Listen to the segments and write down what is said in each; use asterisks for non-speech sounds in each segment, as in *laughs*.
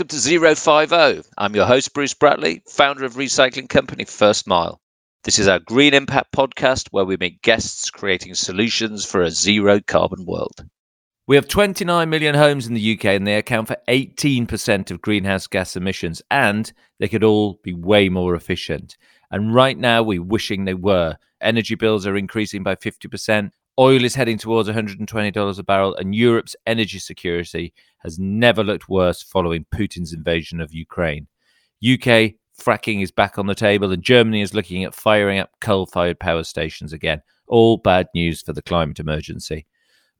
Welcome to Zero Five O. I'm your host, Bruce Bratley, founder of recycling company First Mile. This is our Green Impact podcast where we meet guests creating solutions for a zero carbon world. We have 29 million homes in the UK and they account for 18% of greenhouse gas emissions, and they could all be way more efficient. And right now, we're wishing they were. Energy bills are increasing by 50%. Oil is heading towards $120 a barrel, and Europe's energy security has never looked worse following Putin's invasion of Ukraine. UK fracking is back on the table, and Germany is looking at firing up coal fired power stations again. All bad news for the climate emergency.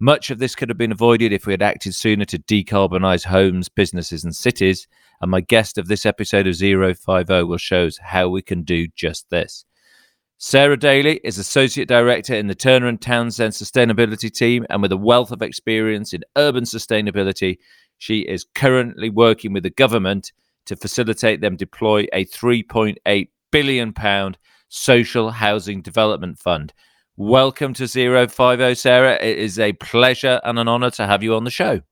Much of this could have been avoided if we had acted sooner to decarbonise homes, businesses, and cities. And my guest of this episode of 050 will show us how we can do just this. Sarah Daly is Associate Director in the Turner and Townsend Sustainability Team, and with a wealth of experience in urban sustainability, she is currently working with the government to facilitate them deploy a 3.8 billion pound social housing development fund. Welcome to 050, Sarah. It is a pleasure and an honour to have you on the show.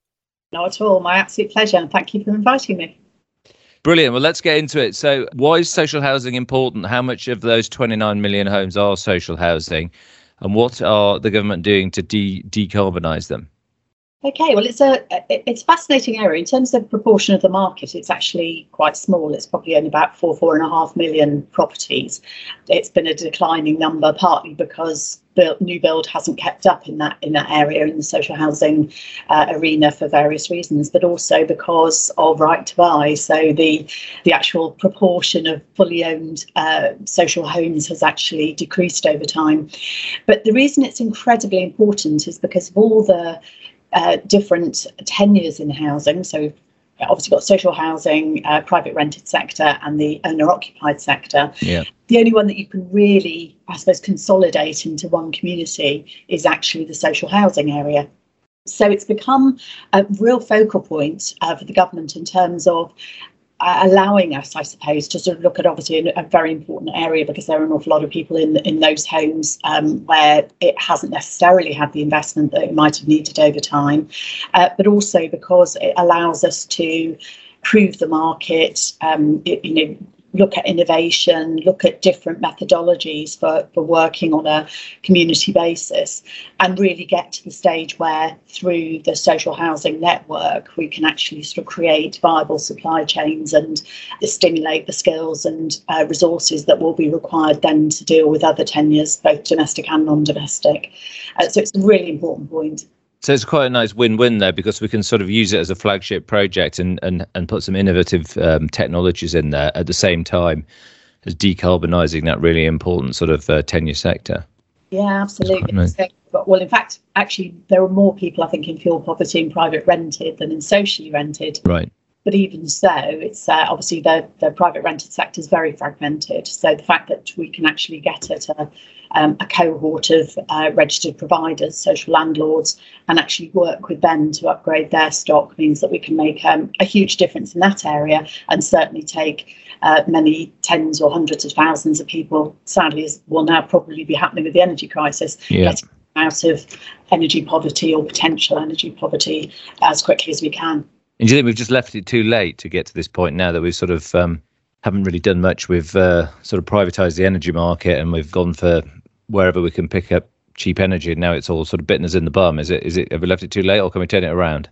Not at all. My absolute pleasure. And thank you for inviting me. Brilliant. Well, let's get into it. So, why is social housing important? How much of those 29 million homes are social housing? And what are the government doing to de- decarbonise them? Okay, well, it's a it's a fascinating area in terms of proportion of the market. It's actually quite small. It's probably only about four four and a half million properties. It's been a declining number, partly because build, new build hasn't kept up in that in that area in the social housing uh, arena for various reasons, but also because of right to buy. So the the actual proportion of fully owned uh, social homes has actually decreased over time. But the reason it's incredibly important is because of all the uh, different tenures in housing. So obviously got social housing, uh, private rented sector, and the owner occupied sector. Yeah. The only one that you can really, I suppose, consolidate into one community is actually the social housing area. So it's become a real focal point uh, for the government in terms of allowing us, I suppose, to sort of look at obviously a very important area because there are an awful lot of people in in those homes um, where it hasn't necessarily had the investment that it might have needed over time, uh, but also because it allows us to prove the market, um, it, you know, look at innovation, look at different methodologies for, for working on a community basis, and really get to the stage where, through the social housing network, we can actually sort of create viable supply chains and stimulate the skills and uh, resources that will be required then to deal with other tenures, both domestic and non domestic. Uh, so it's a really important point. So it's quite a nice win-win there because we can sort of use it as a flagship project and and and put some innovative um, technologies in there at the same time as decarbonising that really important sort of uh, tenure sector. Yeah, absolutely. Nice. So, well, in fact, actually, there are more people I think in fuel poverty in private rented than in socially rented. Right. But even so, it's uh, obviously the, the private rented sector is very fragmented. So the fact that we can actually get at a, um, a cohort of uh, registered providers, social landlords, and actually work with them to upgrade their stock means that we can make um, a huge difference in that area and certainly take uh, many tens or hundreds of thousands of people, sadly, as will now probably be happening with the energy crisis, yeah. getting out of energy poverty or potential energy poverty as quickly as we can. And do you think we've just left it too late to get to this point now that we've sort of um, haven't really done much? We've uh, sort of privatized the energy market and we've gone for wherever we can pick up cheap energy. And now it's all sort of bitten us in the bum. Is it? Is it? Have we left it too late, or can we turn it around?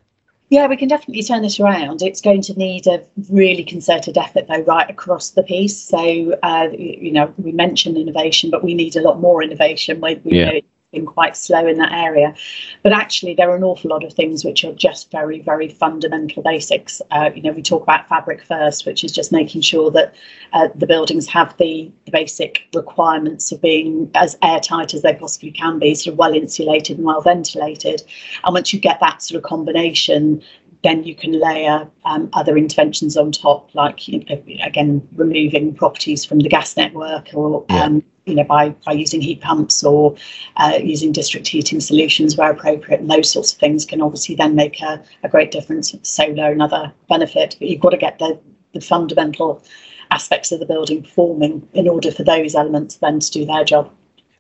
Yeah, we can definitely turn this around. It's going to need a really concerted effort, though, right across the piece. So, uh, you know, we mentioned innovation, but we need a lot more innovation. We, we yeah. know been quite slow in that area. But actually, there are an awful lot of things which are just very, very fundamental basics. Uh, you know, we talk about fabric first, which is just making sure that uh, the buildings have the, the, basic requirements of being as airtight as they possibly can be, sort of well insulated and well ventilated. And once you get that sort of combination, then you can layer um, other interventions on top, like you know, again removing properties from the gas network or yeah. You know, by, by using heat pumps or uh, using district heating solutions where appropriate. And those sorts of things can obviously then make a, a great difference solar and other benefit. But you've got to get the, the fundamental aspects of the building performing in order for those elements then to do their job.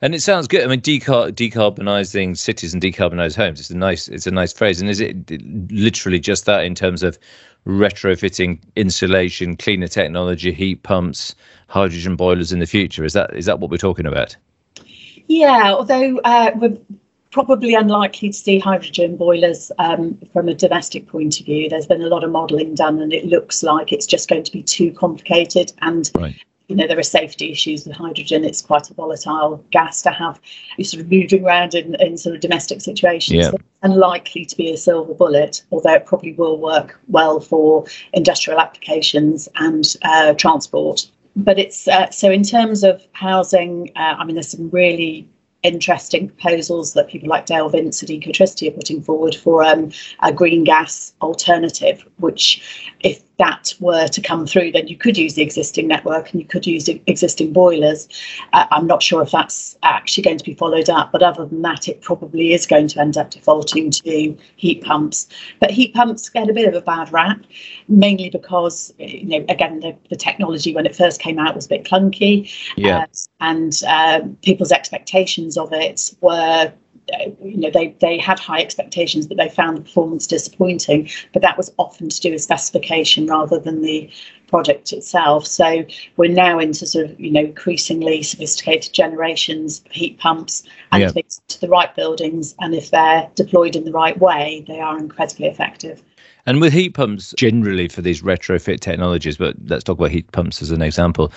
And it sounds good. I mean, decar- decarbonizing cities and decarbonized homes. It's a nice, it's a nice phrase. And is it literally just that in terms of retrofitting insulation, cleaner technology, heat pumps, hydrogen boilers in the future? Is that is that what we're talking about? Yeah, although uh, we're probably unlikely to see hydrogen boilers um, from a domestic point of view. There's been a lot of modelling done, and it looks like it's just going to be too complicated and right you know there are safety issues with hydrogen. It's quite a volatile gas to have. You sort of moving around in, in sort of domestic situations. Yeah. unlikely to be a silver bullet although it probably will work well for industrial applications and uh, transport. But it's uh, so in terms of housing uh, i mean there's some really interesting proposals that people like Dale Vince at Ecotricity are putting forward for um, a green gas alternative, which, if that were to come through, then you could use the existing network and you could use existing boilers. Uh, I'm not sure if that's actually going to be followed up, but other than that, it probably is going to end up defaulting to heat pumps. But heat pumps get a bit of a bad rap, mainly because, you know, again, the, the technology when it first came out was a bit clunky. Yeah. Uh, and uh, people's expectations of it were you know they they had high expectations but they found the performance disappointing. But that was often to do with specification rather than the product itself. So we're now into sort of you know increasingly sophisticated generations of heat pumps and yeah. to the right buildings. And if they're deployed in the right way they are incredibly effective. And with heat pumps generally for these retrofit technologies but let's talk about heat pumps as an example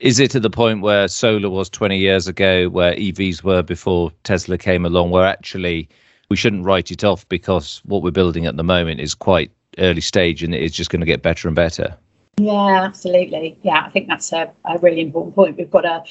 is it to the point where solar was 20 years ago, where EVs were before Tesla came along, where actually we shouldn't write it off because what we're building at the moment is quite early stage and it's just going to get better and better? Yeah, absolutely. Yeah, I think that's a, a really important point. We've got a,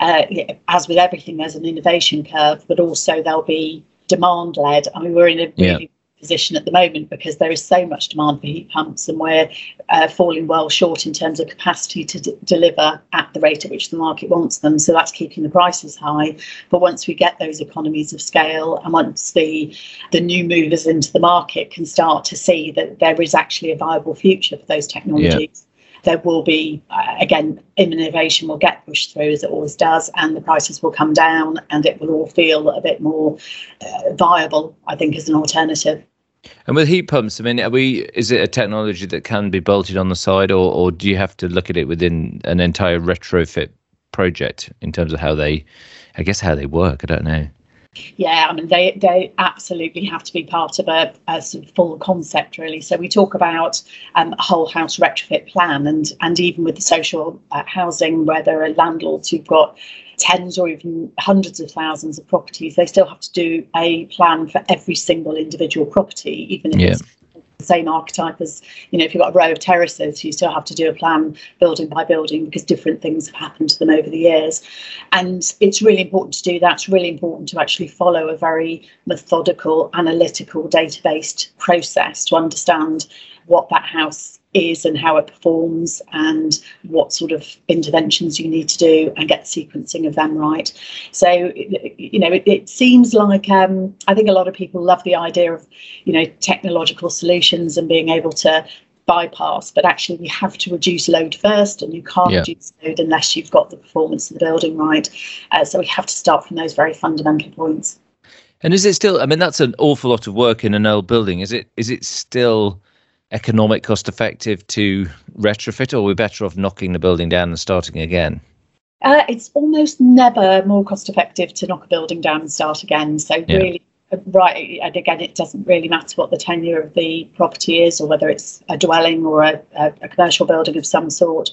uh, as with everything, there's an innovation curve, but also there'll be demand led. I mean, we're in a really yeah position at the moment because there is so much demand for heat pumps and we're uh, falling well short in terms of capacity to d- deliver at the rate at which the market wants them. So that's keeping the prices high. But once we get those economies of scale and once the the new movers into the market can start to see that there is actually a viable future for those technologies. Yeah there will be uh, again innovation will get pushed through as it always does and the prices will come down and it will all feel a bit more uh, viable i think as an alternative and with heat pumps, I mean, are we? Is it a technology that can be bolted on the side, or or do you have to look at it within an entire retrofit project in terms of how they, I guess, how they work? I don't know. Yeah, I mean, they they absolutely have to be part of a, a sort of full concept, really. So we talk about um, a whole house retrofit plan, and and even with the social uh, housing, where there are landlords who've got tens or even hundreds of thousands of properties, they still have to do a plan for every single individual property, even if yeah. it's the same archetype as you know if you've got a row of terraces you still have to do a plan building by building because different things have happened to them over the years. And it's really important to do that. It's really important to actually follow a very methodical analytical data based process to understand what that house is and how it performs and what sort of interventions you need to do and get the sequencing of them right. So, you know, it, it seems like um, I think a lot of people love the idea of, you know, technological solutions and being able to bypass, but actually we have to reduce load first, and you can't yeah. reduce load unless you've got the performance of the building right. Uh, so we have to start from those very fundamental points. And is it still? I mean, that's an awful lot of work in an old building. Is it? Is it still? Economic, cost effective to retrofit, or are we're better off knocking the building down and starting again? Uh, it's almost never more cost effective to knock a building down and start again. So yeah. really, uh, right, and again, it doesn't really matter what the tenure of the property is, or whether it's a dwelling or a, a, a commercial building of some sort.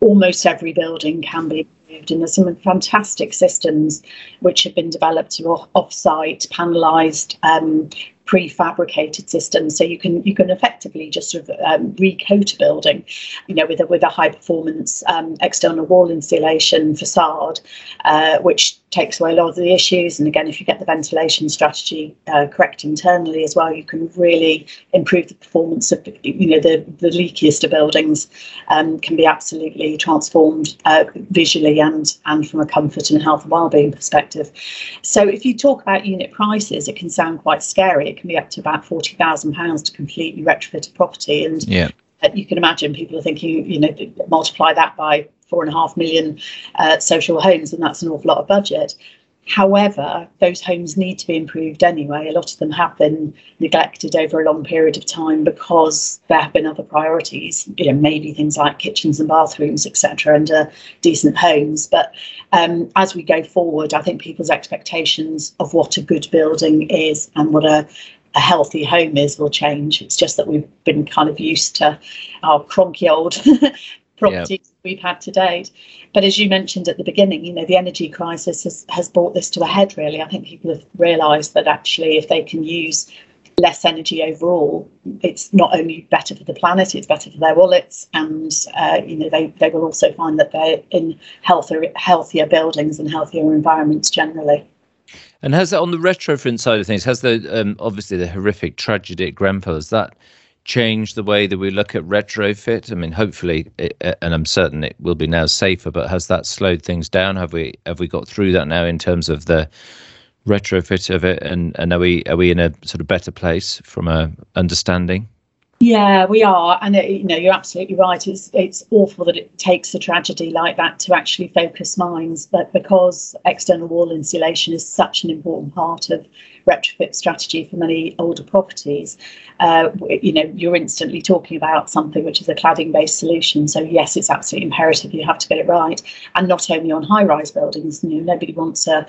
Almost every building can be improved, and there's some fantastic systems which have been developed to off-site, panelised um, prefabricated systems. So you can you can effectively just sort of um, recoat a building, you know, with a with a high performance um, external wall insulation facade, uh, which takes away a lot of the issues. And again, if you get the ventilation strategy uh, correct internally as well, you can really improve the performance of you know the the leakiest of buildings um, can be absolutely transformed uh, visually and and from a comfort and health and well-being perspective. So if you talk about unit prices, it can sound quite scary. It can be up to about forty thousand pounds to completely retrofit a property, and yeah. you can imagine people are thinking, you know, multiply that by four and a half million uh, social homes, and that's an awful lot of budget. However, those homes need to be improved anyway. A lot of them have been neglected over a long period of time because there have been other priorities, you know, maybe things like kitchens and bathrooms, etc., and uh, decent homes. But um, as we go forward, I think people's expectations of what a good building is and what a a healthy home is will change. It's just that we've been kind of used to our cronky old *laughs* properties yep. we've had to date. But as you mentioned at the beginning, you know, the energy crisis has, has brought this to a head, really. I think people have realised that actually, if they can use less energy overall, it's not only better for the planet, it's better for their wallets, and uh, you know they, they will also find that they're in healthier healthier buildings and healthier environments generally. And has that on the retrofit side of things? Has the um, obviously the horrific tragedy at Grenfell has that change the way that we look at retrofit? I mean, hopefully, it, uh, and I'm certain it will be now safer. But has that slowed things down? Have we have we got through that now in terms of the retrofit of it? And and are we are we in a sort of better place from a understanding? Yeah, we are, and it, you know you're absolutely right. It's it's awful that it takes a tragedy like that to actually focus minds, but because external wall insulation is such an important part of retrofit strategy for many older properties, uh, you know, you're instantly talking about something which is a cladding based solution. So, yes, it's absolutely imperative you have to get it right. And not only on high rise buildings, you know, nobody wants a,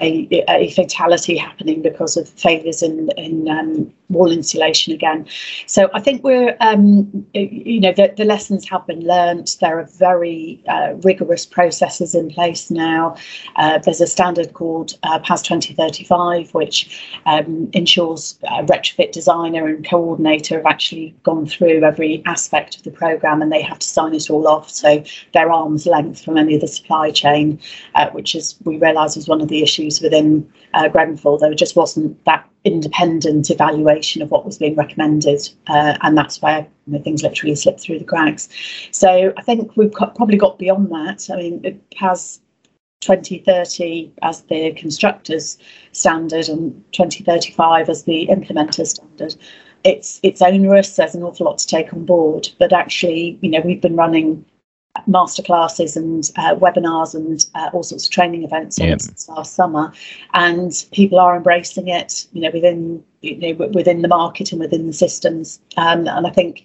a, a fatality happening because of failures in, in um, wall insulation again. So, I think we're, um, you know, the, the lessons have been learnt. There are very uh, rigorous processes in place now. Uh, there's a standard called uh, PAS 2035, which um, ensures a retrofit designer and coordinator have actually gone through every aspect of the programme and they have to sign it all off. So they're arm's length from any of the supply chain, uh, which is we realise was one of the issues within uh, Grenfell. There just wasn't that independent evaluation of what was being recommended, uh, and that's where you know, things literally slipped through the cracks. So I think we've probably got beyond that. I mean, it has 2030 as the constructors standard and 2035 as the implementer standard it's it's onerous there's an awful lot to take on board but actually you know we've been running masterclasses and uh, webinars and uh, all sorts of training events yep. since last summer. And people are embracing it you know within you know within the market and within the systems. Um, and i think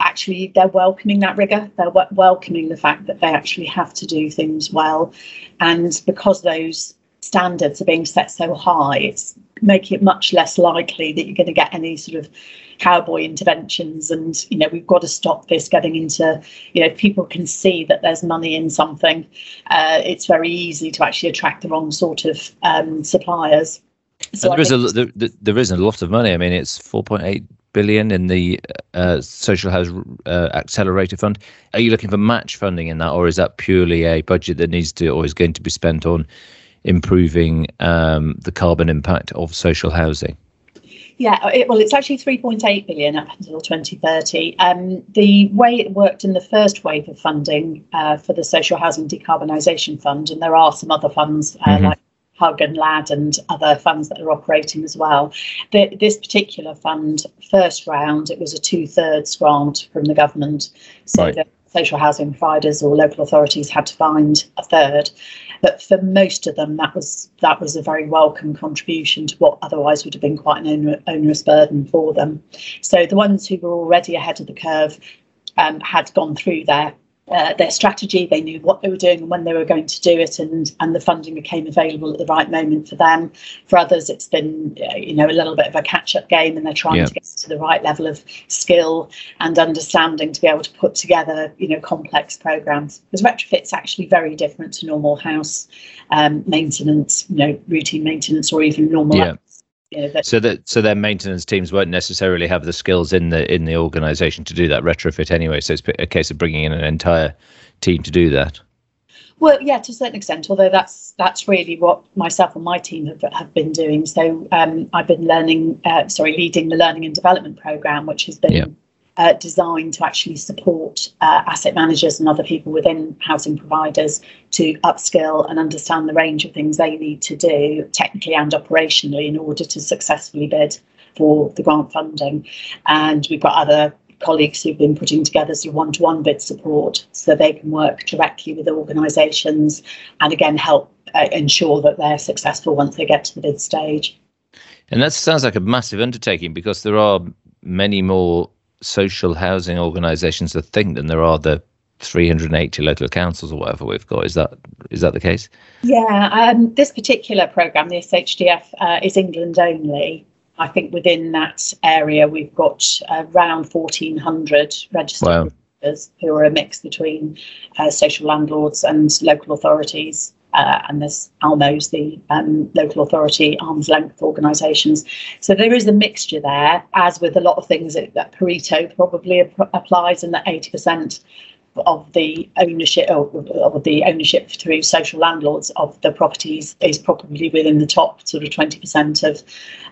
actually they're welcoming that rigor. They're w- welcoming the fact that they actually have to do things well. And because those standards are being set so high it's making it much less likely that you're going to get any sort of cowboy interventions. And you know we've got to stop this getting into you know people can see that there's money in something uh, it's very easy to actually attract the wrong sort of um, suppliers. So there is a there, there is a lot of money. I mean it's 4.8 billion in the uh, social housing uh, accelerator fund. Are you looking for match funding in that, or is that purely a budget that needs to or is going to be spent on improving um, the carbon impact of social housing? Yeah, it, well, it's actually 3.8 billion up until 2030. Um, the way it worked in the first wave of funding uh, for the Social Housing Decarbonisation Fund, and there are some other funds uh, mm-hmm. like Hug and LAD and other funds that are operating as well. The, this particular fund, first round, it was a two thirds grant from the government. So right. the social housing providers or local authorities had to find a third. But for most of them, that was that was a very welcome contribution to what otherwise would have been quite an onerous burden for them. So the ones who were already ahead of the curve um, had gone through their uh, their strategy. They knew what they were doing and when they were going to do it, and and the funding became available at the right moment for them. For others, it's been uh, you know a little bit of a catch-up game, and they're trying yeah. to get to the right level of skill and understanding to be able to put together you know complex programs. Because retrofit's actually very different to normal house um, maintenance, you know, routine maintenance, or even normal. Yeah that, so that so their maintenance teams won't necessarily have the skills in the in the organization to do that retrofit anyway. So it's a case of bringing in an entire team to do that. Well, yeah, to a certain extent. Although that's that's really what myself and my team have, have been doing. So um, I've been learning, uh, sorry, leading the learning and development program, which has been. Uh, designed to actually support uh, asset managers and other people within housing providers to upskill and understand the range of things they need to do technically and operationally in order to successfully bid for the grant funding. And we've got other colleagues who've been putting together sort of one-to-one bid support so they can work directly with organisations and again help uh, ensure that they're successful once they get to the bid stage. And that sounds like a massive undertaking because there are many more social housing organisations, I think, than there are the 380 local councils or whatever we've got. Is that is that the case? Yeah, um, this particular programme, the SHDF, uh, is England only. I think within that area we've got around 1,400 registered wow. who are a mix between uh, social landlords and local authorities. Uh, and there's ALMOs, the um, local authority arm's length organisations. So there is a mixture there, as with a lot of things that, that Pareto probably ap- applies, and that 80% of the ownership of, the ownership through social landlords of the properties is probably within the top sort of 20% of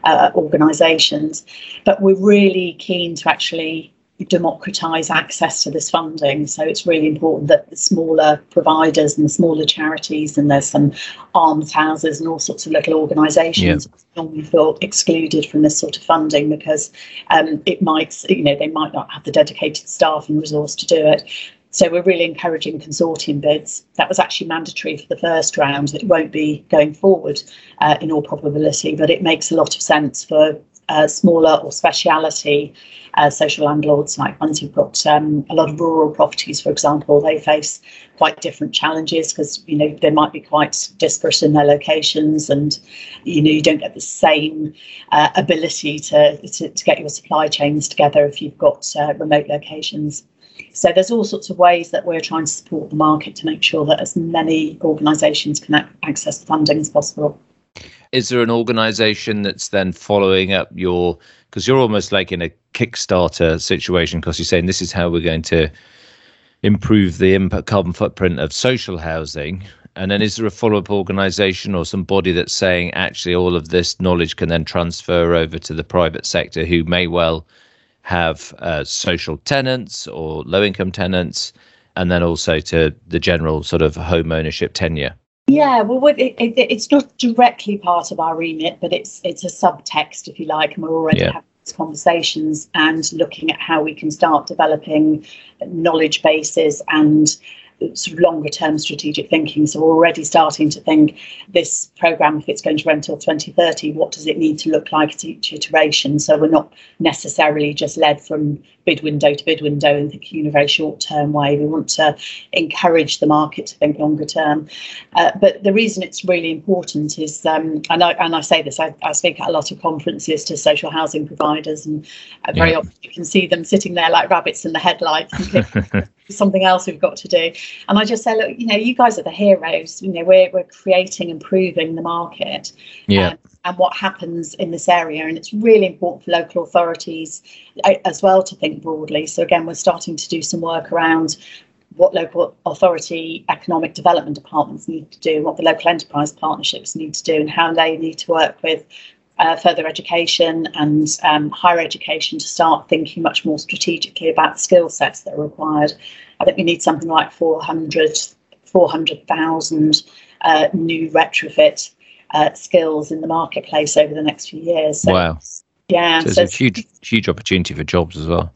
uh, organisations. But we're really keen to actually democratise access to this funding. So it's really important that the smaller providers and the smaller charities, and there's some almshouses and all sorts of little organisations yeah. normally feel excluded from this sort of funding because um, it might, you know, they might not have the dedicated staff and resource to do it. So we're really encouraging consortium bids. That was actually mandatory for the first round. It won't be going forward uh, in all probability, but it makes a lot of sense for uh, smaller or speciality uh, social landlords, like ones who've got um, a lot of rural properties, for example, they face quite different challenges because you know they might be quite disparate in their locations, and you know you don't get the same uh, ability to, to, to get your supply chains together if you've got uh, remote locations. So there's all sorts of ways that we're trying to support the market to make sure that as many organisations can access funding as possible. Is there an organisation that's then following up your? Because you're almost like in a Kickstarter situation because you're saying this is how we're going to improve the carbon footprint of social housing. And then is there a follow up organisation or some body that's saying actually all of this knowledge can then transfer over to the private sector who may well have uh, social tenants or low income tenants, and then also to the general sort of home ownership tenure? Yeah, well, it, it, it's not directly part of our remit, but it's it's a subtext, if you like, and we're already yeah. having these conversations and looking at how we can start developing knowledge bases and sort of longer term strategic thinking. So we're already starting to think this program, if it's going to run till 2030, what does it need to look like at each iteration? So we're not necessarily just led from bid window to bid window and thinking in a very short term way. We want to encourage the market to think longer term. Uh, but the reason it's really important is, um, and, I, and I say this, I, I, speak at a lot of conferences to social housing providers, and uh, very yeah. often you can see them sitting there like rabbits in the headlights. *laughs* something else we've got to do. And I just say, look, you know, you guys are the heroes. You know, we're we're creating, and improving the market. Yeah. Um, and what happens in this area. And it's really important for local authorities as well to think broadly. So, again, we're starting to do some work around what local authority economic development departments need to do, what the local enterprise partnerships need to do, and how they need to work with uh, further education and um, higher education to start thinking much more strategically about skill sets that are required. I think we need something like 400, 400,000 uh, new retrofit uh, skills in the marketplace over the next few years. So, wow. Yeah. So, so it's a huge, huge opportunity for jobs as well.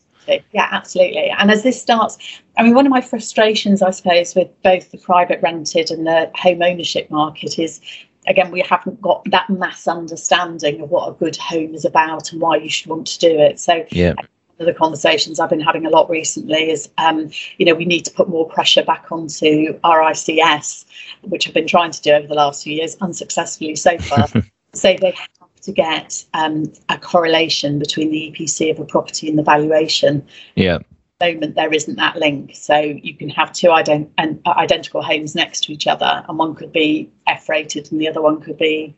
Yeah, absolutely. And as this starts, I mean, one of my frustrations, I suppose, with both the private rented and the home ownership market is again, we haven't got that mass understanding of what a good home is about and why you should want to do it. So, yeah. One of the conversations I've been having a lot recently is, um, you know, we need to put more pressure back onto RICS, which I've been trying to do over the last few years, unsuccessfully so far. *laughs* so they have to get um, a correlation between the EPC of a property and the valuation. Yeah moment there isn't that link. So you can have two ident- and, uh, identical homes next to each other, and one could be F rated and the other one could be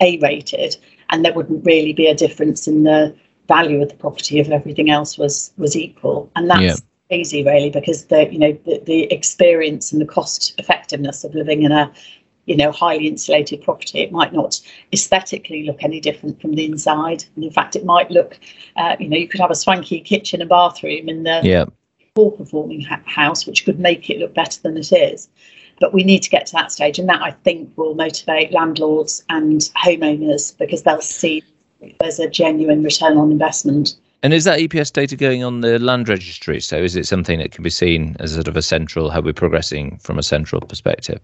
A rated, and there wouldn't really be a difference in the value of the property if everything else was was equal. And that's yeah. Easy really because the you know the, the experience and the cost effectiveness of living in a you know, highly insulated property, it might not aesthetically look any different from the inside. And in fact, it might look, uh, you know, you could have a swanky kitchen and bathroom in the yeah. poor performing ha- house, which could make it look better than it is. But we need to get to that stage, and that I think will motivate landlords and homeowners because they'll see there's a genuine return on investment. And is that EPC data going on the land registry? So is it something that can be seen as sort of a central, how we're progressing from a central perspective?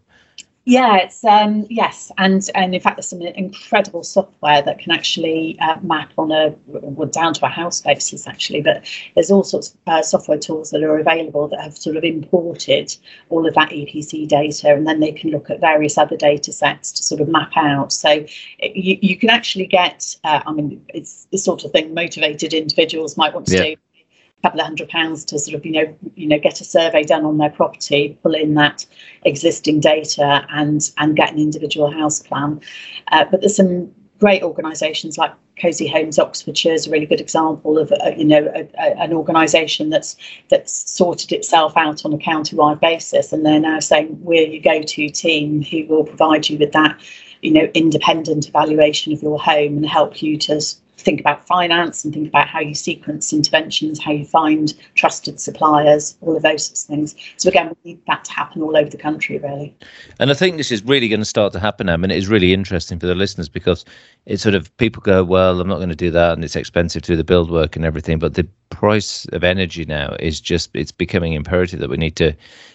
Yeah, it's um, yes, and and in fact, there's some incredible software that can actually uh, map on a well, down to a house basis actually. But there's all sorts of uh, software tools that are available that have sort of imported all of that EPC data, and then they can look at various other data sets to sort of map out. So it, you you can actually get, uh, I mean, it's the sort of thing motivated individuals might want to yeah. do couple of hundred pounds to sort of you know you know get a survey done on their property pull in that existing data and and get an individual house plan. Uh, but there's some great organisations like Cosy Homes Oxfordshire is a really good example of uh, you know a, a, an organisation that's that's sorted itself out on a county-wide basis, and they're now saying we're your go-to team who will provide you with that you know independent evaluation of your home and help you to think about finance and think about how you sequence interventions, how you find trusted suppliers, all of those sorts of things. So again, we need that to happen all over the country, really. And I think this is really going to start to happen now. I mean, it is really interesting for the listeners because it's sort of people go, well, I'm not going to do that, and it's expensive to do the build work and everything. But the price of energy now is just it's becoming imperative that we need to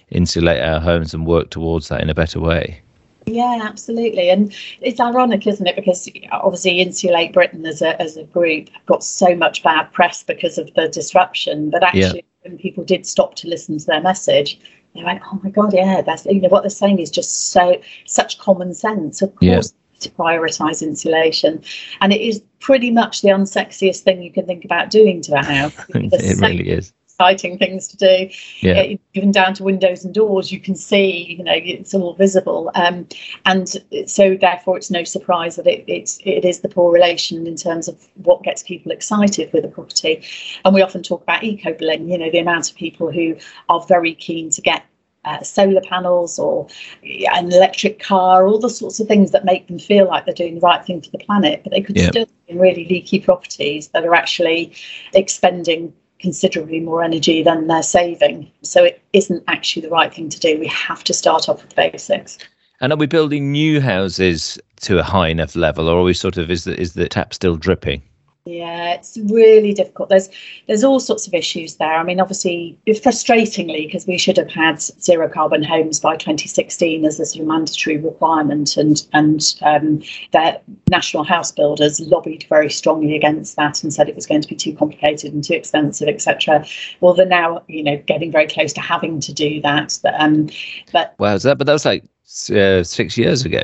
insulate our homes and work towards that in a better way. Yeah, absolutely. And it's ironic, isn't it? Because obviously Insulate Britain as a as a group got so much bad press because of the disruption. But actually yeah. when people did stop to listen to their message, they went, Oh my god, yeah, that's you know what they're saying is just so such common sense. Of course yeah. to prioritise insulation. And it is pretty much the unsexiest thing you can think about doing to a house. *laughs* it really is exciting things to do. Yeah. even down to windows and doors, you can see, you know, it's all visible. Um, and so therefore, it's no surprise that it, it's it is the poor relation in terms of what gets people excited with a property. And we often talk about eco bling. You know, the amount of people who are very keen to get uh, solar panels or an electric car, all the sorts of things that make them feel like they're doing the right thing for the planet, but they could yep. still be in really leaky properties that are actually expending considerably more energy than they're saving. So it isn't actually the right thing to do. We have to start off with basics. And are we building new houses to a high enough level, or are we sort of is the is the tap still dripping? Yeah, it's really difficult. There's there's all sorts of issues there. I mean, obviously, frustratingly, because we should have had zero carbon homes by 2016 as a sort of mandatory requirement, and and um, the national house builders lobbied very strongly against that and said it was going to be too complicated and too expensive, etc. Well, they're now you know getting very close to having to do that. Um, but wow, is that? But that was like uh, six years ago.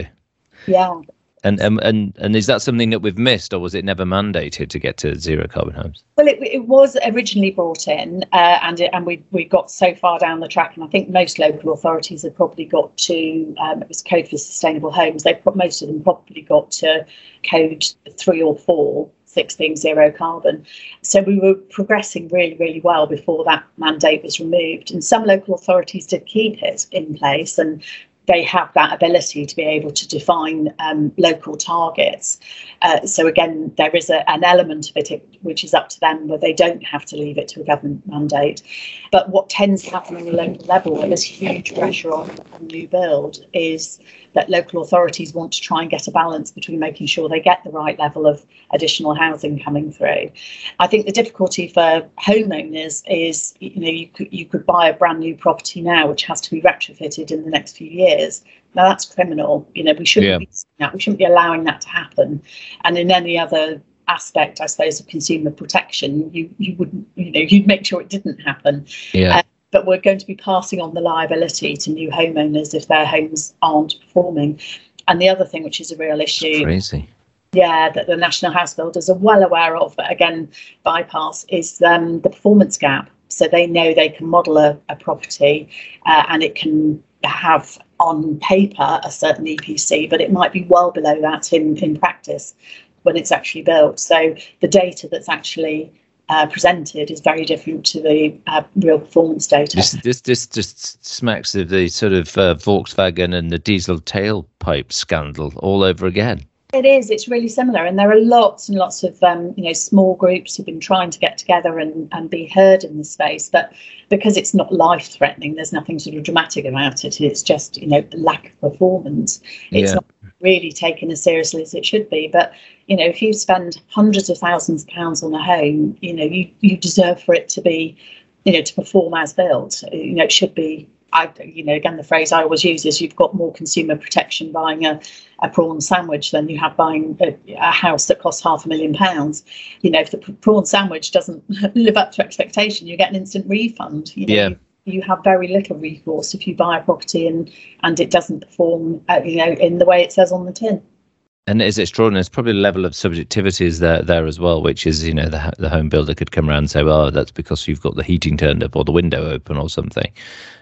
Yeah, and, and and and is that something that we've missed, or was it never mandated to get to zero carbon homes? Well, it, it was originally brought in, uh, and it, and we we got so far down the track, and I think most local authorities have probably got to um, it was code for sustainable homes. They most of them probably got to code three or four six being zero carbon. So we were progressing really, really well before that mandate was removed. And some local authorities did keep it in place and they have that ability to be able to define um, local targets. Uh, so again, there is a, an element of it which is up to them, where they don't have to leave it to a government mandate. But what tends to happen on the local level, and there's huge pressure on, on new build, is that local authorities want to try and get a balance between making sure they get the right level of additional housing coming through. I think the difficulty for homeowners is, you know, you could you could buy a brand new property now which has to be retrofitted in the next few years. Now that's criminal. You know, we shouldn't yeah. be that. We shouldn't be allowing that to happen. And in any other aspect, I suppose, of consumer protection, you you wouldn't, you know, you'd make sure it didn't happen. Yeah. Uh, but we're going to be passing on the liability to new homeowners if their homes aren't performing. And the other thing, which is a real issue, crazy. Yeah, that the national house builders are well aware of, but again, bypass is um, the performance gap. So they know they can model a, a property uh, and it can have on paper a certain EPC, but it might be well below that in, in practice when it's actually built. So the data that's actually uh, presented is very different to the uh, real performance data. This, this, this just smacks of the sort of uh, Volkswagen and the diesel tailpipe scandal all over again. It is. It's really similar, and there are lots and lots of um, you know small groups who've been trying to get together and, and be heard in this space. But because it's not life threatening, there's nothing sort of dramatic about it. It's just you know lack of performance. It's yeah. not really taken as seriously as it should be. But you know, if you spend hundreds of thousands of pounds on a home, you know, you you deserve for it to be, you know, to perform as built. You know, it should be I, you know, again, the phrase I always use is you've got more consumer protection buying a, a prawn sandwich than you have buying a, a house that costs half a million pounds. You know, if the prawn sandwich doesn't *laughs* live up to expectation, you get an instant refund. You know, yeah. You, you have very little recourse if you buy a property and and it doesn't perform, uh, you know, in the way it says on the tin and it's extraordinary. It's probably a level of subjectivity is there there as well, which is you know the the home builder could come around and say, well, that's because you've got the heating turned up or the window open or something.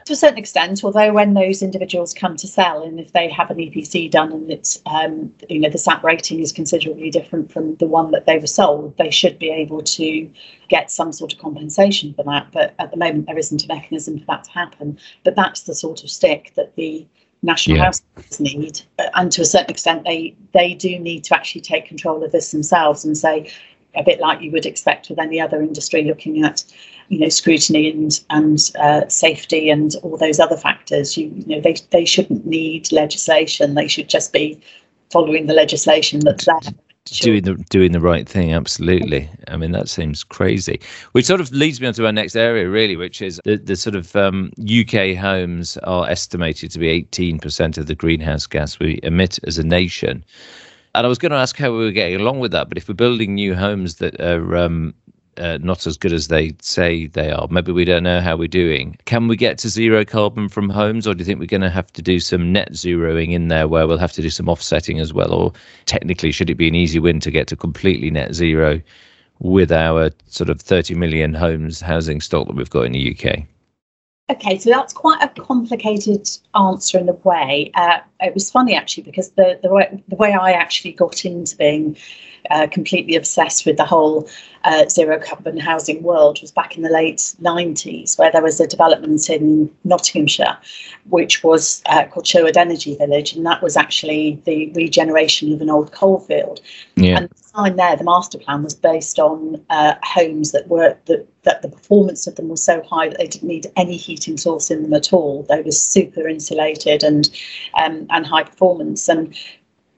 To a certain extent, although when those individuals come to sell, and if they have an EPC done and it's um, you know the SAP rating is considerably different from the one that they were sold, they should be able to get some sort of compensation for that. But at the moment, there isn't a mechanism for that to happen. But that's the sort of stick that the national yeah. houses need, and to a certain extent, they they do need to actually take control of this themselves and say, a bit like you would expect with any other industry, looking at you know scrutiny and and uh, safety and all those other factors. You, you know they they shouldn't need legislation. They should just be following the legislation that's there. Doing the doing the right thing absolutely. I mean that seems crazy. Which sort of leads me on to our next area really which is the, the sort of um, uk homes are estimated to be 18% of the greenhouse gas we emit as a nation. And i was going to ask how we were getting along with that but if we're building new homes that are um, uh, not as good as they say they are. Maybe we don't know how we're doing. Can we get to zero carbon from homes, or do you think we're going to have to do some net zeroing in there where we'll have to do some offsetting as well? Or technically, should it be an easy win to get to completely net zero with our sort of 30 million homes housing stock that we've got in the UK? Okay, so that's quite a complicated answer in a way. Uh, it was funny actually because the the way, the way I actually got into being uh, completely obsessed with the whole uh, zero carbon housing world was back in the late 90s, where there was a development in Nottinghamshire, which was uh, called Sherwood Energy Village, and that was actually the regeneration of an old coal field. Yeah. And the design there, the master plan was based on uh, homes that were that that the performance of them was so high that they didn't need any heating source in them at all. They were super insulated and um, and high performance and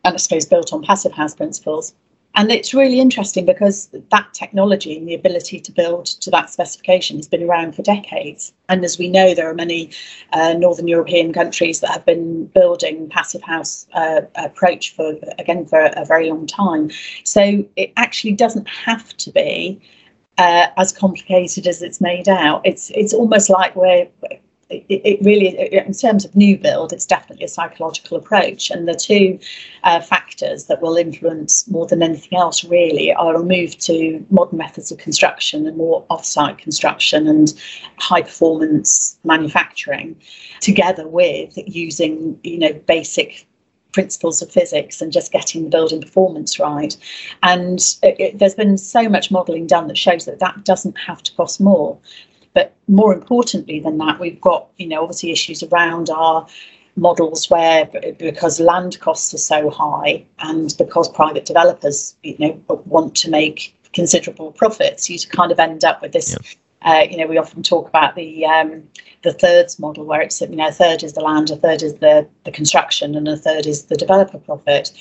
and I suppose built on passive house principles. And it's really interesting because that technology and the ability to build to that specification has been around for decades. And as we know, there are many uh, Northern European countries that have been building passive house uh, approach for, again, for a very long time. So it actually doesn't have to be uh, as complicated as it's made out. It's it's almost like we're it, it, really, in terms of new build, it's definitely a psychological approach. And the two uh, factors that will influence more than anything else really are a move to modern methods of construction and more off-site construction and high performance manufacturing, together with using, you know, basic principles of physics and just getting the building performance right. And it, it, there's been so much modelling done that shows that that doesn't have to cost more. But more importantly than that, we've got, you know, obviously issues around our models where because land costs are so high and because private developers, you know, want to make considerable profits, you kind of end up with this. Yep. Uh, you know, we often talk about the um, the thirds model, where it's you know a third is the land, a third is the the construction, and a third is the developer profit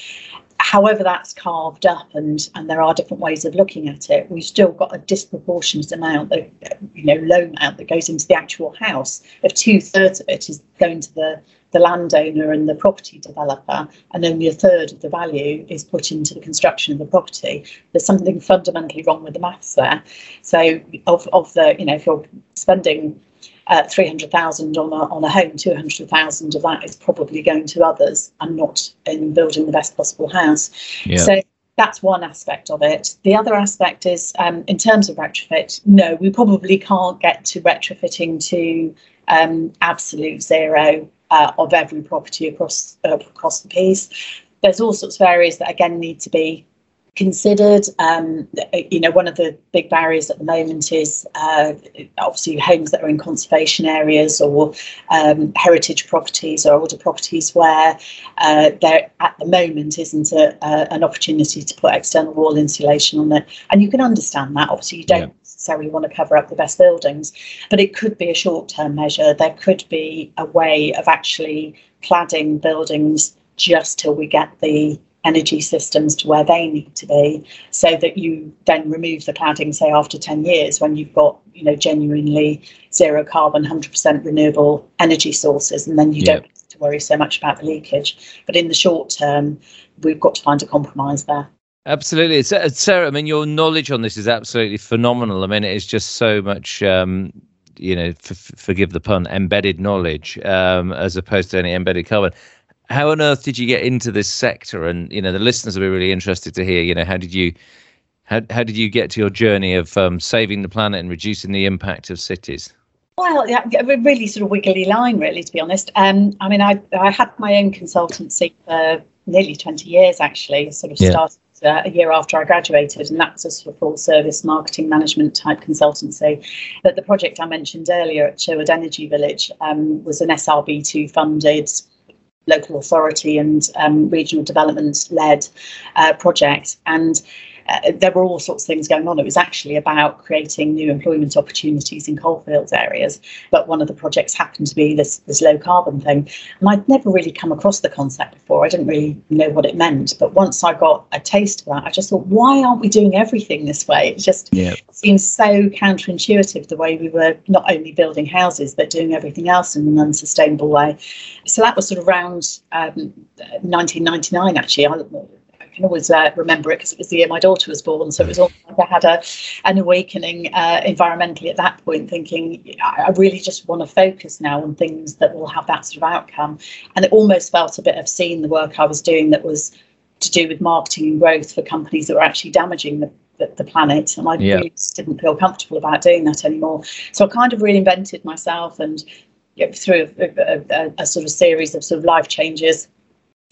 however that's carved up and and there are different ways of looking at it we've still got a disproportionate amount of you know loan amount that goes into the actual house. If two-thirds of it is going to the the landowner and the property developer and only a third of the value is put into the construction of the property there's something fundamentally wrong with the maths there. So of, of the you know if you're spending uh, 300,000 on a, on a home, 200,000 of that is probably going to others and not in building the best possible house. Yeah. So that's one aspect of it. The other aspect is um, in terms of retrofit, no, we probably can't get to retrofitting to um, absolute zero uh, of every property across uh, across the piece. There's all sorts of areas that again need to be considered. Um, you know, one of the big barriers at the moment is uh, obviously homes that are in conservation areas or um, heritage properties or older properties where uh, there at the moment isn't a, an opportunity to put external wall insulation on it. And you can understand that. Obviously, you don't. Yeah. Necessarily want to cover up the best buildings, but it could be a short term measure. There could be a way of actually cladding buildings just till we get the energy systems to where they need to be so that you then remove the cladding say after 10 years when you've got you know genuinely zero carbon 100% renewable energy sources and then you don't have to worry so much about the leakage but in the short term we've got to find a compromise there Absolutely, uh, Sarah. I mean, your knowledge on this is absolutely phenomenal. I mean, it is just so much, um, you know, f- forgive the pun, embedded knowledge um, as opposed to any embedded carbon how on earth did you get into this sector? And you know, the listeners will be really interested to hear. You know, how did you how how did you get to your journey of um, saving the planet and reducing the impact of cities? Well, yeah, a really sort of wiggly line, really, to be honest. Um, I mean, I I had my own consultancy for nearly twenty years, actually. Sort of yeah. started uh, a year after I graduated, and that was a sort of full service marketing management type consultancy. But the project I mentioned earlier at Sherwood Energy Village um, was an SRB2 funded local authority and um, regional development led uh, project. And uh, there were all sorts of things going on. It was actually about creating new employment opportunities in coalfields areas. But one of the projects happened to be this, this low carbon thing. And I'd never really come across the concept before. I didn't really know what it meant. But once I got a taste of that, I just thought, why aren't we doing everything this way? It just yeah. seems so counterintuitive the way we were not only building houses, but doing everything else in an unsustainable way. So that was sort of around um, 1999, actually. I, can always uh, remember it because it was the year my daughter was born. So it was almost like I had a, an awakening uh, environmentally at that point, thinking I really just want to focus now on things that will have that sort of outcome. And it almost felt a bit of seeing the work I was doing that was to do with marketing and growth for companies that were actually damaging the the, the, planet and I yeah. really didn't feel comfortable about doing that anymore. So I kind of reinvented myself and you know, through a, a, a, a, sort of series of sort of life changes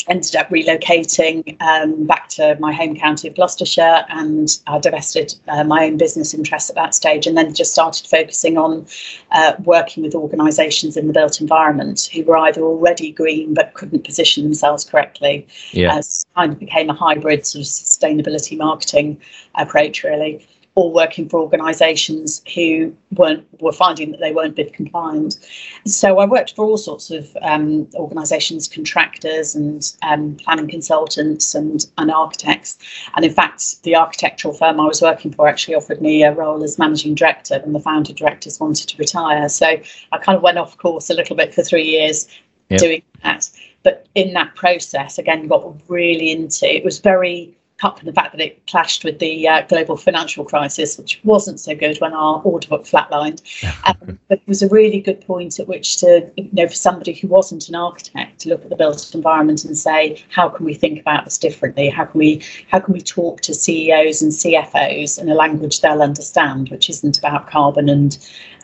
ended up relocating um, back to my home county of Gloucestershire and I divested uh, my own business interests at that stage and then just started focusing on uh, working with organisations in the built environment who were either already green but couldn't position themselves correctly. Yeah. As kind of became a hybrid sort of sustainability marketing approach really or working for organisations who weren't were finding that they weren't BIM compliant. So I worked for all sorts of um, organisations, contractors and um, planning consultants and, and architects. And in fact, the architectural firm I was working for actually offered me a role as managing director when the founder directors wanted to retire. So I kind of went off course a little bit for three years yep. doing that. But in that process, again, got really into it was very apart from the fact that it clashed with the uh, global financial crisis, which wasn't so good when our order book flatlined. Um, but it was a really good point at which to, you know, for somebody who wasn't an architect, to look at the built environment and say, how can we think about this differently? How can we how can we talk to CEOs and CFOs in a language they'll understand, which isn't about carbon and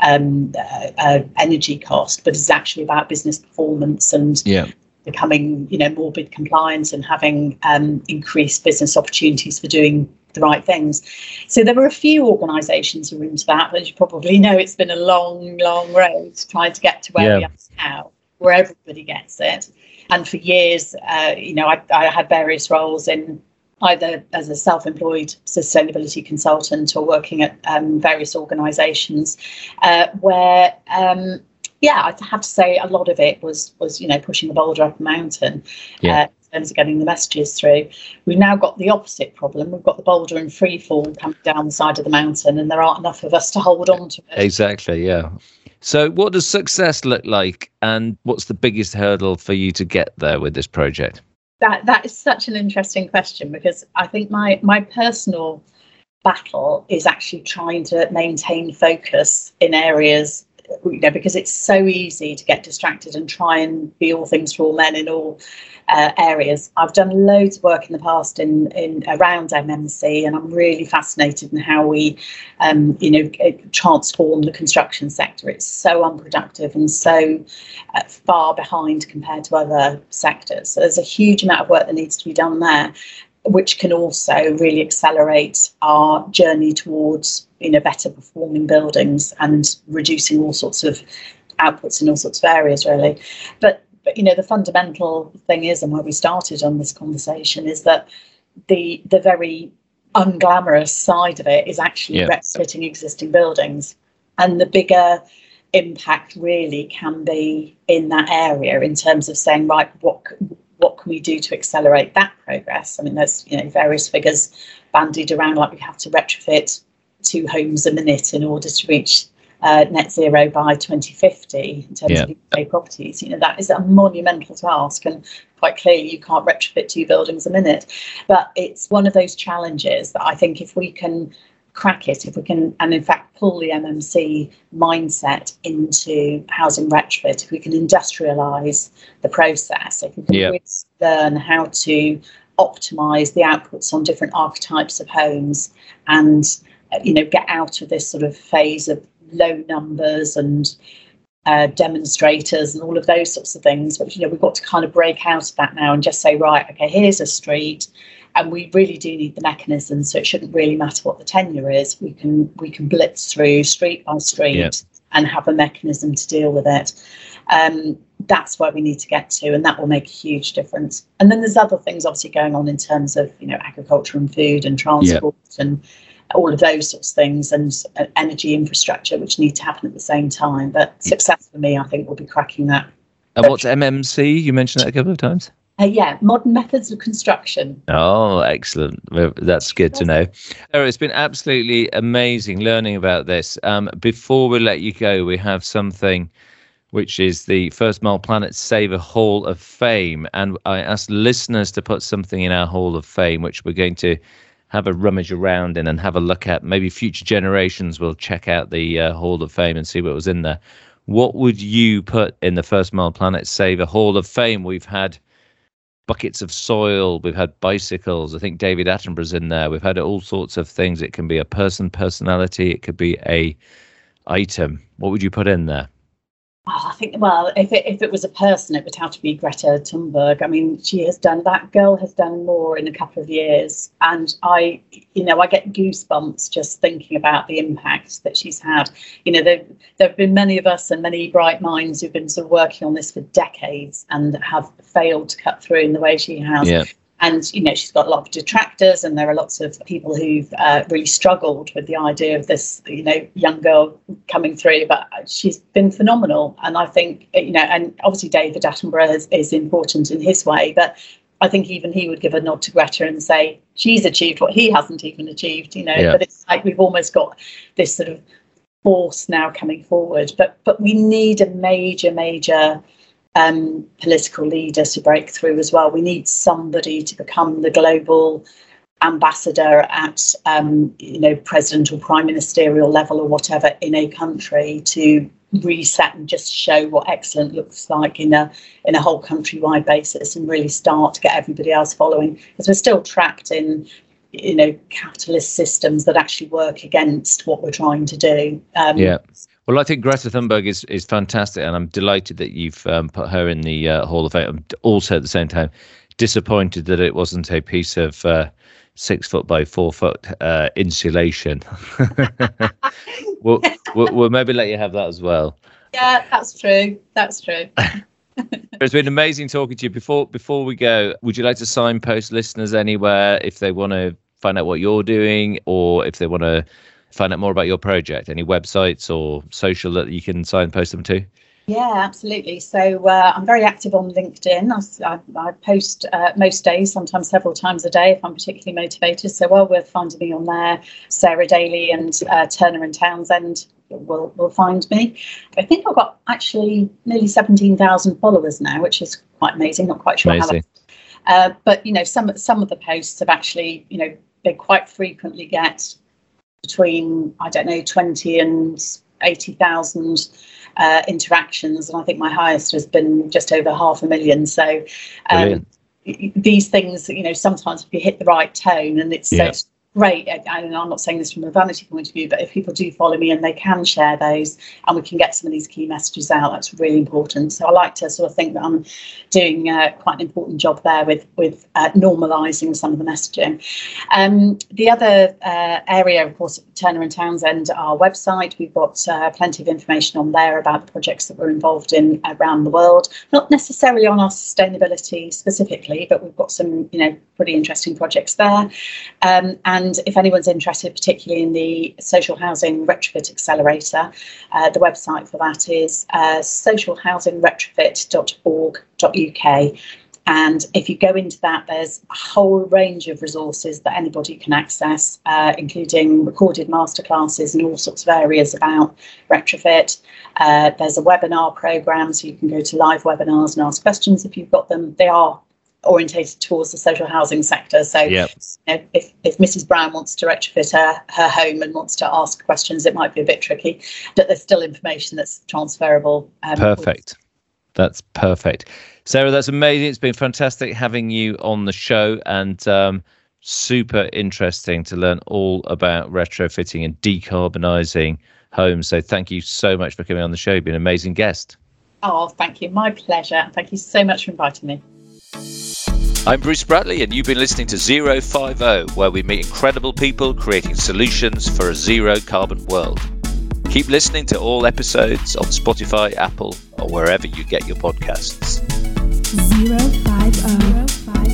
um, uh, uh, energy cost, but is actually about business performance and yeah becoming, you know, more BIM compliant and having um, increased business opportunities for doing the right things. So there were a few organisations who were into that, but as you probably *laughs* know, it's been a long, long road trying to get to where yeah. we are now, where everybody gets it. And for years, uh, you know, I, I had various roles in either as a self-employed sustainability consultant or working at um, various organisations uh, where um, yeah, I have to say a lot of it was was you know pushing the boulder up a mountain. Yeah. Uh, in terms of getting the messages through, we've now got the opposite problem. We've got the boulder in free fall coming down the side of the mountain, and there aren't enough of us to hold on to it. Exactly. Yeah. So, what does success look like, and what's the biggest hurdle for you to get there with this project? That that is such an interesting question because I think my my personal battle is actually trying to maintain focus in areas you know, because it's so easy to get distracted and try and be all things to all men in all uh, areas. I've done loads of work in the past in, in around MMC, and I'm really fascinated in how we, um, you know, transform the construction sector. It's so unproductive and so uh, far behind compared to other sectors. So there's a huge amount of work that needs to be done there which can also really accelerate our journey towards you know better performing buildings and reducing all sorts of outputs in all sorts of areas really but but you know the fundamental thing is and where we started on this conversation is that the the very unglamorous side of it is actually yeah. retrofitting existing buildings and the bigger impact really can be in that area in terms of saying right what what can we do to accelerate that progress? I mean, there's you know various figures bandied around, like we have to retrofit two homes a minute in order to reach uh, net zero by 2050 in terms yeah. of UK properties. You know, that is a monumental task, and quite clearly you can't retrofit two buildings a minute. But it's one of those challenges that I think if we can crack it, if we can, and in fact pull the MMC mindset into housing retrofit, if we can industrialise the process, if we can yep. learn how to optimize the outputs on different archetypes of homes and you know get out of this sort of phase of low numbers and uh, demonstrators and all of those sorts of things. But you know, we've got to kind of break out of that now and just say, right, okay, here's a street, and we really do need the mechanism So it shouldn't really matter what the tenure is. We can we can blitz through street by street and have a mechanism to deal with it. Um, that's where we need to get to, and that will make a huge difference. And then there's other things obviously going on in terms of you know agriculture and food and transport and all of those sorts of things and uh, energy infrastructure, which need to happen at the same time. But success for me, I think, will be cracking that. And what's MMC? You mentioned that a couple of times. Uh, yeah, modern methods of construction. Oh, excellent. That's good to know. it's been absolutely amazing learning about this. Um, before we let you go, we have something which is the First Mile Planet Saver Hall of Fame. And I asked listeners to put something in our Hall of Fame, which we're going to have a rummage around in and have a look at. Maybe future generations will check out the uh, Hall of Fame and see what was in there. What would you put in the First Mile Planet Saver Hall of Fame? We've had buckets of soil, we've had bicycles. I think David Attenborough's in there. We've had all sorts of things. It can be a person, personality. It could be a item. What would you put in there? Oh, I think, well, if it, if it was a person, it would have to be Greta Thunberg. I mean, she has done, that girl has done more in a couple of years. And I, you know, I get goosebumps just thinking about the impact that she's had. You know, there, there have been many of us and many bright minds who've been sort of working on this for decades and have failed to cut through in the way she has. Yeah and you know she's got a lot of detractors and there are lots of people who've uh, really struggled with the idea of this you know young girl coming through but she's been phenomenal. And i think you know and obviously david attenborough is, is important in his way but i think even he would give a nod to greta and say she's achieved what he hasn't even achieved you know. Yeah. but it's like we've almost got this sort of force now coming forward. But but we need a major major um, political leaders to break through as well. We need somebody to become the global ambassador at um, you know president or prime ministerial level or whatever in a country to reset and just show what excellent looks like in a in a whole countrywide basis and really start to get everybody else following. Because we're still trapped in you know capitalist systems that actually work against what we're trying to do. Um, yeah well, I think Greta Thunberg is is fantastic, and I'm delighted that you've um, put her in the uh, Hall of Fame. I'm also at the same time disappointed that it wasn't a piece of uh, six foot by four foot uh, insulation. *laughs* we'll, we'll, we'll maybe let you have that as well. Yeah, that's true. That's true. *laughs* it's been amazing talking to you. Before before we go, would you like to signpost listeners anywhere if they want to find out what you're doing, or if they want to find out more about your project? Any websites or social that you can signpost them to? Yeah, absolutely. So uh, I'm very active on LinkedIn. I, I, I post uh, most days, sometimes several times a day if I'm particularly motivated. So well worth finding me on there. Sarah Daly and uh, Turner and Townsend will will find me. I think I've got actually nearly 17,000 followers now, which is quite amazing. Not quite sure amazing. how. Uh, but you know, some some of the posts have actually, you know, they quite frequently get between I don't know 20 and 80,000 uh, interactions, and I think my highest has been just over half a million. So um, these things, you know, sometimes if you hit the right tone and it's yeah. so great. And I'm not saying this from a vanity point of view, but if people do follow me and they can share those and we can get some of these key messages out, that's really important. So I like to sort of think that I'm doing uh, quite an important job there with, with uh, normalising some of the messaging. Um, the other uh, area, of course, Turner and Townsend, our website, we've got uh, plenty of information on there about the projects that we're involved in around the world. Not necessarily on our sustainability specifically, but we've got some, you know, pretty interesting projects there. Um, and and if anyone's interested, particularly in the social housing retrofit accelerator, uh, the website for that is uh, socialhousingretrofit.org.uk. And if you go into that, there's a whole range of resources that anybody can access, uh, including recorded masterclasses in all sorts of areas about retrofit. Uh, there's a webinar program, so you can go to live webinars and ask questions if you've got them. They are orientated towards the social housing sector. So yep. you know, if, if Mrs. Brown wants to retrofit her, her home and wants to ask questions, it might be a bit tricky, but there's still information that's transferable. Um, perfect. That's perfect. Sarah, that's amazing. It's been fantastic having you on the show and um, super interesting to learn all about retrofitting and decarbonising homes. So thank you so much for coming on the show. You've been an amazing guest. Oh, thank you. My pleasure. Thank you so much for inviting me. I'm Bruce Bradley, and you've been listening to Zero Five O, where we meet incredible people creating solutions for a zero carbon world. Keep listening to all episodes on Spotify, Apple, or wherever you get your podcasts. Zero five O.